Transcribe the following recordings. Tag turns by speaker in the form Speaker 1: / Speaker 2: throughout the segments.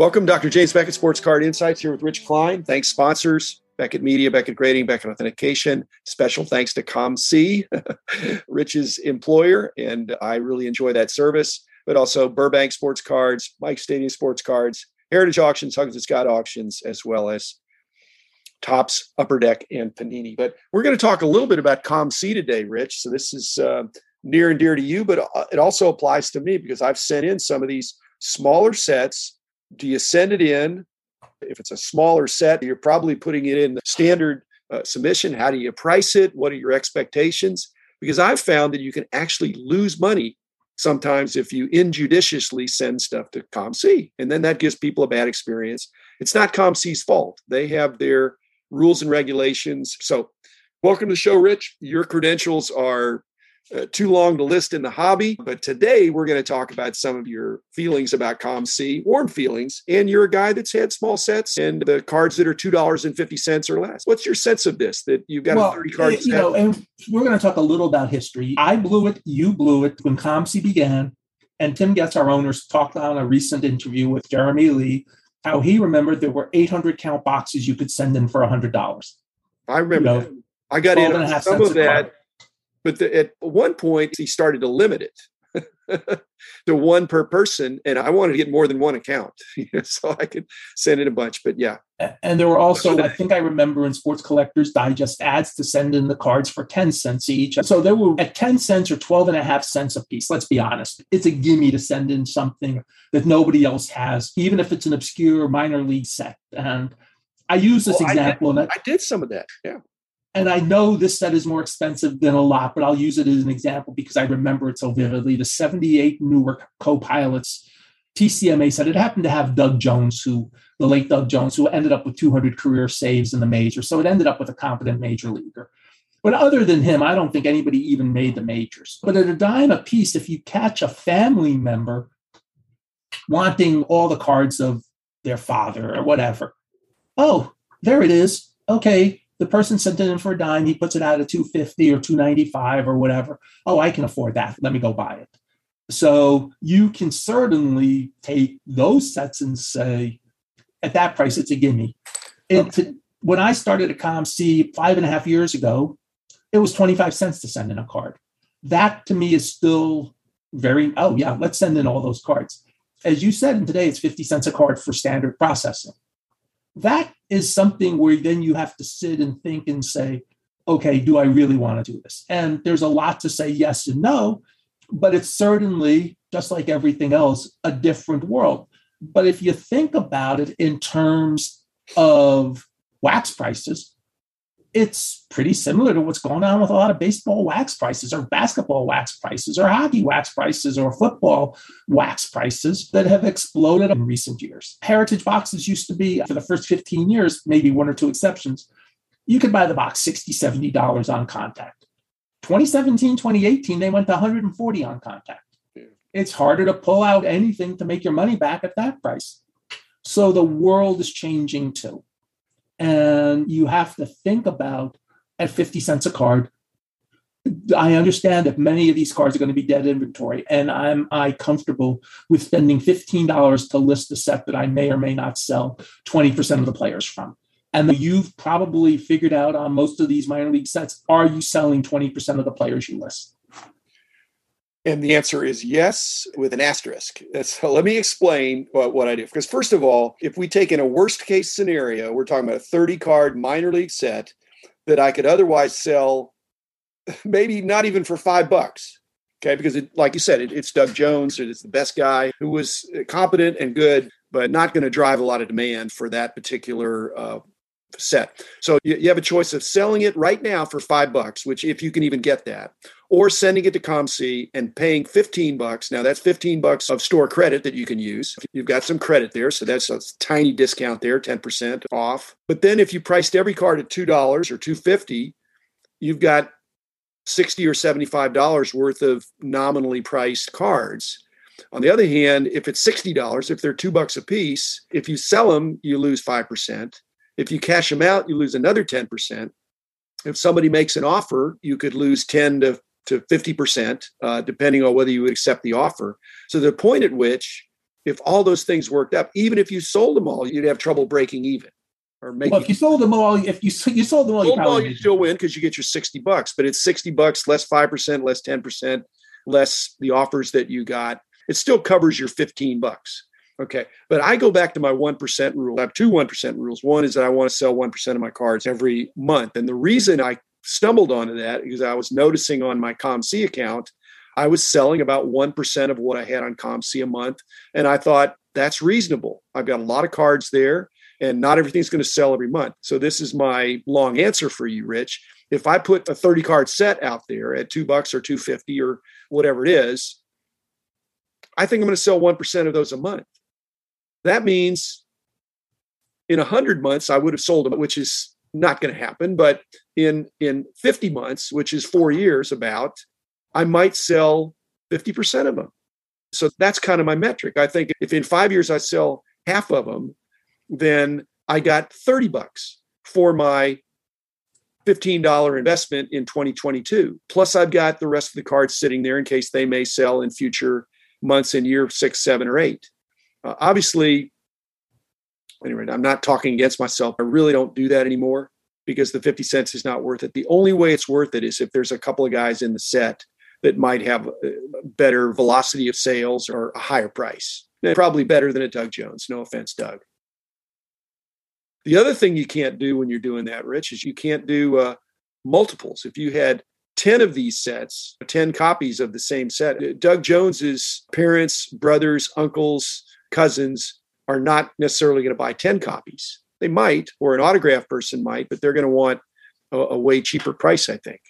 Speaker 1: Welcome, Dr. James Beckett, Sports Card Insights, here with Rich Klein. Thanks, sponsors, Beckett Media, Beckett Grading, Beckett Authentication. Special thanks to ComC, Rich's employer, and I really enjoy that service. But also Burbank Sports Cards, Mike Stadium Sports Cards, Heritage Auctions, Huggins Scott Auctions, as well as Topps, Upper Deck, and Panini. But we're going to talk a little bit about ComC today, Rich. So this is uh, near and dear to you, but uh, it also applies to me because I've sent in some of these smaller sets. Do you send it in? If it's a smaller set, you're probably putting it in the standard uh, submission. How do you price it? What are your expectations? Because I've found that you can actually lose money sometimes if you injudiciously send stuff to ComC, and then that gives people a bad experience. It's not ComC's fault. They have their rules and regulations. So, welcome to the show, Rich. Your credentials are uh, too long to list in the hobby, but today we're going to talk about some of your feelings about ComC, warm feelings, and you're a guy that's had small sets and the cards that are two dollars and fifty cents or less. What's your sense of this? That you've got well, a thirty card
Speaker 2: you set? know, and we're going to talk a little about history. I blew it, you blew it when ComC began, and Tim Getz, our owners, talked on a recent interview with Jeremy Lee how he remembered there were 800 count boxes you could send in for $100.
Speaker 1: I remember. You know, I got in some of that, but the, at one point he started to limit it. to one per person, and I wanted to get more than one account, so I could send in a bunch. But yeah,
Speaker 2: and there were also, I think I remember in Sports Collectors Digest ads to send in the cards for ten cents each. So there were at ten cents or 12 and a half cents a piece. Let's be honest, it's a gimme to send in something that nobody else has, even if it's an obscure minor league set. And I use this well, example.
Speaker 1: I did, I did some of that. Yeah
Speaker 2: and I know this set is more expensive than a lot, but I'll use it as an example because I remember it so vividly. The 78 Newark co-pilots TCMA set it happened to have Doug Jones, who the late Doug Jones, who ended up with 200 career saves in the major. So it ended up with a competent major leaguer. But other than him, I don't think anybody even made the majors. But at a dime a piece, if you catch a family member wanting all the cards of their father or whatever, oh, there it is. Okay, the person sent it in for a dime. He puts it out at 250 or 295 or whatever. Oh, I can afford that. Let me go buy it. So you can certainly take those sets and say, at that price, it's a gimme. Okay. when I started at ComC five and a half years ago, it was 25 cents to send in a card. That to me is still very, oh, yeah, let's send in all those cards. As you said, and today it's 50 cents a card for standard processing that is something where then you have to sit and think and say, okay, do I really want to do this? And there's a lot to say yes and no, but it's certainly, just like everything else, a different world. But if you think about it in terms of wax prices, it's pretty similar to what's going on with a lot of baseball wax prices or basketball wax prices or hockey wax prices or football wax prices that have exploded in recent years. Heritage boxes used to be, for the first 15 years, maybe one or two exceptions, you could buy the box $60, $70 on contact. 2017, 2018, they went to 140 on contact. It's harder to pull out anything to make your money back at that price. So the world is changing too. And you have to think about at 50 cents a card. I understand that many of these cards are going to be dead inventory, and I'm I comfortable with spending $15 to list a set that I may or may not sell 20% of the players from. And you've probably figured out on most of these minor league sets, are you selling 20% of the players you list?
Speaker 1: And the answer is yes, with an asterisk. So let me explain what, what I do. Because, first of all, if we take in a worst case scenario, we're talking about a 30 card minor league set that I could otherwise sell maybe not even for five bucks. Okay. Because, it, like you said, it, it's Doug Jones, it's the best guy who was competent and good, but not going to drive a lot of demand for that particular uh, set. So you, you have a choice of selling it right now for five bucks, which if you can even get that, or sending it to ComC and paying 15 bucks. Now that's 15 bucks of store credit that you can use. You've got some credit there, so that's a tiny discount there, 10% off. But then if you priced every card at $2 or 250, you've got 60 or $75 worth of nominally priced cards. On the other hand, if it's $60, if they're 2 bucks a piece, if you sell them, you lose 5%. If you cash them out, you lose another 10%. If somebody makes an offer, you could lose 10 to, to 50%, uh, depending on whether you would accept the offer. So the point at which if all those things worked up, even if you sold them all, you'd have trouble breaking even
Speaker 2: or making. Well, if you sold them all, if you you sold them all,
Speaker 1: sold you, all, you still win because you get your sixty bucks. But it's sixty bucks less five percent, less ten percent, less the offers that you got. It still covers your fifteen bucks. Okay. But I go back to my 1% rule. I have two 1% rules. One is that I want to sell 1% of my cards every month. And the reason I stumbled onto that is I was noticing on my COMC account, I was selling about 1% of what I had on COMC a month. And I thought that's reasonable. I've got a lot of cards there and not everything's going to sell every month. So this is my long answer for you, Rich. If I put a 30 card set out there at two bucks or 250 or whatever it is, I think I'm going to sell 1% of those a month. That means in 100 months, I would have sold them, which is not going to happen. But in, in 50 months, which is four years about, I might sell 50% of them. So that's kind of my metric. I think if in five years I sell half of them, then I got 30 bucks for my $15 investment in 2022. Plus, I've got the rest of the cards sitting there in case they may sell in future months in year six, seven, or eight. Uh, obviously, anyway, I'm not talking against myself. I really don't do that anymore because the 50 cents is not worth it. The only way it's worth it is if there's a couple of guys in the set that might have better velocity of sales or a higher price. And probably better than a Doug Jones. No offense, Doug. The other thing you can't do when you're doing that, Rich, is you can't do uh, multiples. If you had 10 of these sets, 10 copies of the same set, Doug Jones's parents, brothers, uncles, cousins are not necessarily going to buy 10 copies. They might, or an autograph person might, but they're going to want a, a way cheaper price, I think.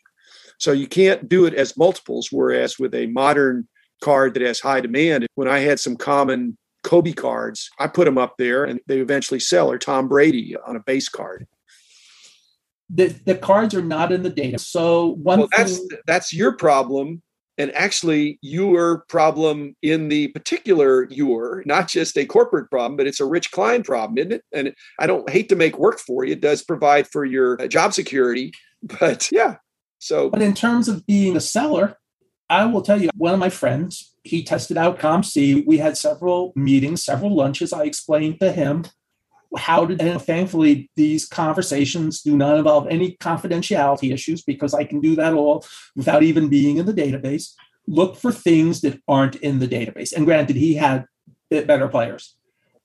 Speaker 1: So you can't do it as multiples. Whereas with a modern card that has high demand, when I had some common Kobe cards, I put them up there and they eventually sell, or Tom Brady on a base card.
Speaker 2: The, the cards are not in the data. So one well,
Speaker 1: that's that's your problem and actually your problem in the particular your not just a corporate problem but it's a Rich Klein problem isn't it? And i don't hate to make work for you. It does provide for your uh, job security but yeah. So
Speaker 2: but in terms of being a seller i will tell you one of my friends he tested out comc we had several meetings several lunches. I explained to him how did and thankfully these conversations do not involve any confidentiality issues because i can do that all without even being in the database. Look for things that aren't in the database. And granted he had better players.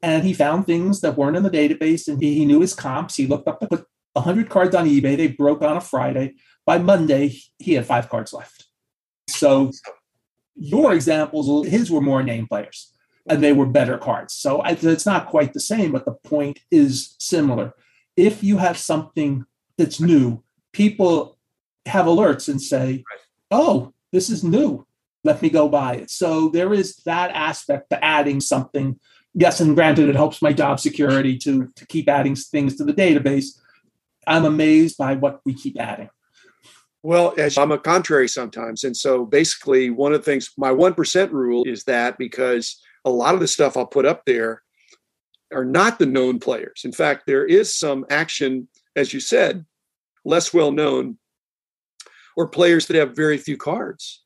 Speaker 2: And he found things that weren't in the database and he, he knew his comps. He looked up to put 100 cards on ebay. They broke on a friday. By monday he had five cards left. So your examples his were more name players and they were better cards. So it's not quite the same, but the point is similar. If you have something that's new, people have alerts and say, oh, this is new. Let me go buy it. So there is that aspect to adding something. Yes, and granted, it helps my job security to, to keep adding things to the database. I'm amazed by what we keep adding.
Speaker 1: Well, I'm a contrary sometimes. And so basically, one of the things, my 1% rule is that because a lot of the stuff I'll put up there are not the known players. In fact, there is some action, as you said, less well known, or players that have very few cards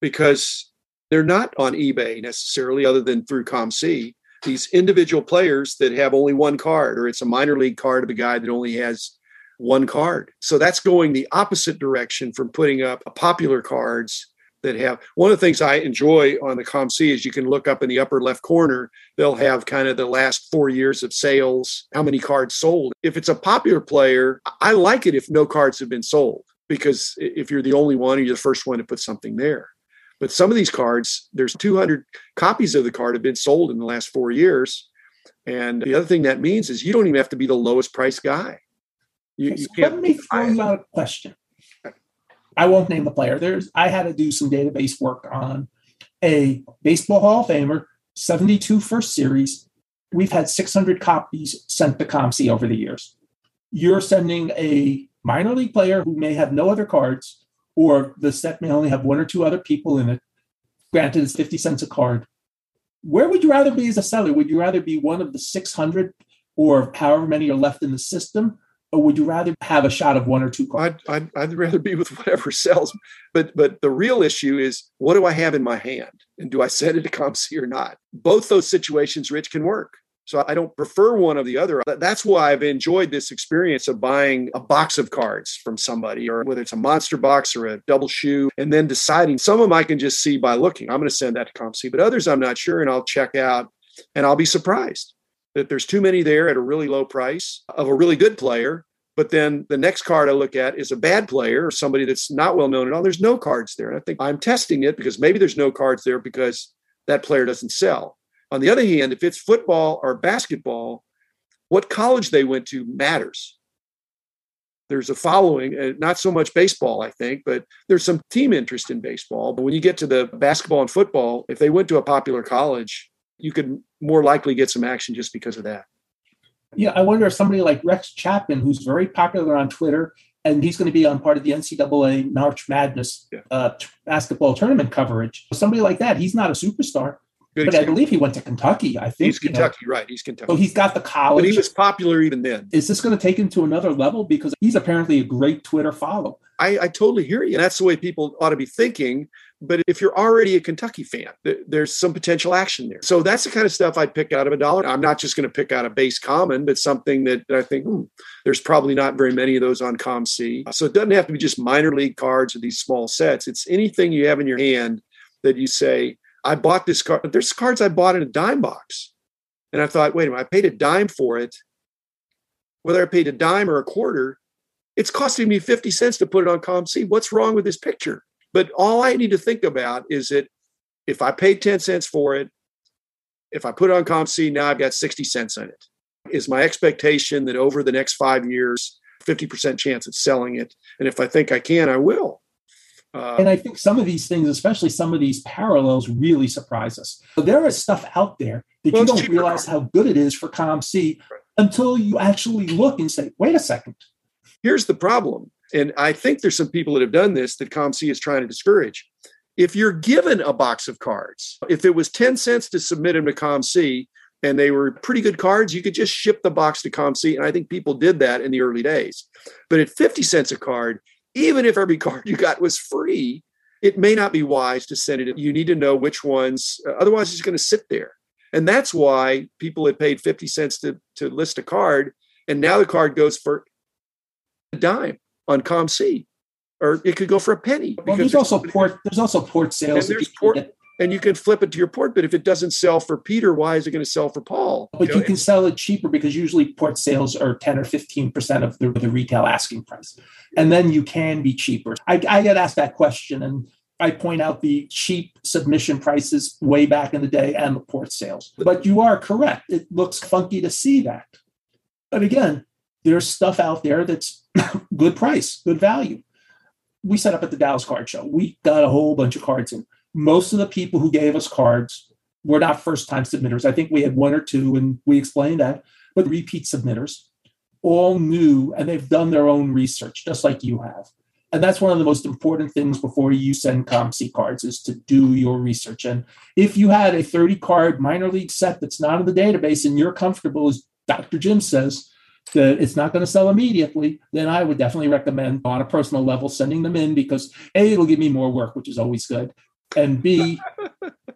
Speaker 1: because they're not on eBay necessarily, other than through COMC. These individual players that have only one card, or it's a minor league card of a guy that only has one card. So that's going the opposite direction from putting up popular cards that have one of the things I enjoy on the COMC is you can look up in the upper left corner, they'll have kind of the last four years of sales, how many cards sold. If it's a popular player, I like it if no cards have been sold because if you're the only one, or you're the first one to put something there. But some of these cards, there's 200 copies of the card have been sold in the last four years. And the other thing that means is you don't even have to be the lowest price guy.
Speaker 2: You, you let me throw out a question. I won't name the player. There's I had to do some database work on a baseball Hall of Famer, 72 first series. We've had 600 copies sent to COMC over the years. You're sending a minor league player who may have no other cards, or the set may only have one or two other people in it. Granted, it's 50 cents a card. Where would you rather be as a seller? Would you rather be one of the 600 or however many are left in the system, or would you rather have a shot of one or two cards?
Speaker 1: I'd, I'd, I'd, rather be with whatever sells. But but the real issue is what do I have in my hand? And do I send it to COMC or not? Both those situations, Rich, can work. So I don't prefer one or the other. That's why I've enjoyed this experience of buying a box of cards from somebody, or whether it's a monster box or a double shoe, and then deciding some of them I can just see by looking. I'm going to send that to COMC, but others I'm not sure, and I'll check out and I'll be surprised that there's too many there at a really low price of a really good player. But then the next card I look at is a bad player or somebody that's not well known at all. There's no cards there. And I think I'm testing it because maybe there's no cards there because that player doesn't sell. On the other hand, if it's football or basketball, what college they went to matters. There's a following, not so much baseball, I think, but there's some team interest in baseball. But when you get to the basketball and football, if they went to a popular college, you could more likely get some action just because of that.
Speaker 2: Yeah, I wonder if somebody like Rex Chapman, who's very popular on Twitter, and he's going to be on part of the NCAA March Madness yeah. uh, basketball tournament coverage. Somebody like that, he's not a superstar, Good but example. I believe he went to Kentucky. I think
Speaker 1: he's Kentucky, know. right? He's Kentucky.
Speaker 2: So he's got the college.
Speaker 1: But he was popular even then.
Speaker 2: Is this going to take him to another level? Because he's apparently a great Twitter follow.
Speaker 1: I, I totally hear you. And that's the way people ought to be thinking. But if you're already a Kentucky fan, there's some potential action there. So that's the kind of stuff I'd pick out of a dollar. I'm not just going to pick out a base common, but something that, I think hmm, there's probably not very many of those on COMC. So it doesn't have to be just minor league cards or these small sets. It's anything you have in your hand that you say, I bought this card. There's cards I bought in a dime box. And I thought, wait a minute, I paid a dime for it. Whether I paid a dime or a quarter, it's costing me 50 cents to put it on COMC. What's wrong with this picture? But all I need to think about is that if I paid 10 cents for it, if I put it on COMC, now I've got 60 cents in it. Is my expectation that over the next five years, 50% chance of selling it? And if I think I can, I will.
Speaker 2: Uh, and I think some of these things, especially some of these parallels, really surprise us. So There is stuff out there that well, you don't realize how good it is for COMC right. until you actually look and say, wait a second.
Speaker 1: Here's the problem and I think there's some people that have done this that COMC is trying to discourage. If you're given a box of cards, if it was 10 cents to submit them to COMC and they were pretty good cards, you could just ship the box to COMC. And I think people did that in the early days. But at 50 cents a card, even if every card you got was free, it may not be wise to send it. You need to know which ones, uh, otherwise, it's going to sit there. And that's why people had paid 50 cents to, to list a card. And now the card goes for a dime on COMC, or it could go for a penny.
Speaker 2: Well, there's also port. There's also port sales.
Speaker 1: And, port, and you can flip it to your port. But if it doesn't sell for Peter, why is it going to sell for Paul?
Speaker 2: But you, know, can sell it cheaper because usually port sales are ten or fifteen percent of the, the retail asking price, and then you can be cheaper. I, I get asked that question, and I point out the cheap submission prices way back in the day and the port sales. But you are correct. It looks funky to see that. But again, there's stuff out there that's good price, good value. We set up at the Dallas Card Show. We got a whole bunch of cards in. Most of the people who gave us cards were not first time submitters. I think we had one or two, and we explained that, but repeat submitters all knew and they've done their own research, just like you have. And that's one of the most important things before you send COMC cards is to do your research. And if you had a 30 card minor league set that's not in the database and you're comfortable, as Dr. Jim says, that it's not going to sell immediately, then I would definitely recommend on a personal level sending them in because A, it'll give me more work, which is always good. And B,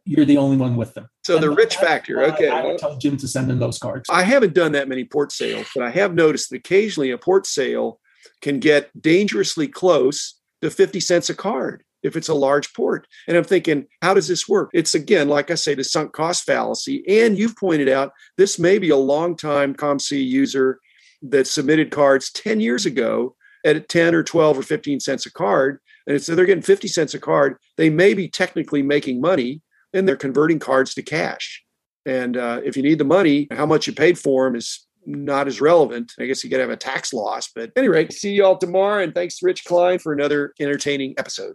Speaker 2: you're the only one with them.
Speaker 1: So
Speaker 2: and
Speaker 1: the rich factor. Okay.
Speaker 2: I would tell Jim to send in those cards.
Speaker 1: I haven't done that many port sales, but I have noticed that occasionally a port sale can get dangerously close to 50 cents a card if it's a large port. And I'm thinking, how does this work? It's again, like I say, the sunk cost fallacy. And you've pointed out this may be a long time COMC user that submitted cards 10 years ago at 10 or 12 or 15 cents a card. And so they're getting 50 cents a card. They may be technically making money and they're converting cards to cash. And uh, if you need the money, how much you paid for them is not as relevant. I guess you could have a tax loss. But anyway, see you all tomorrow. And thanks Rich Klein for another entertaining episode.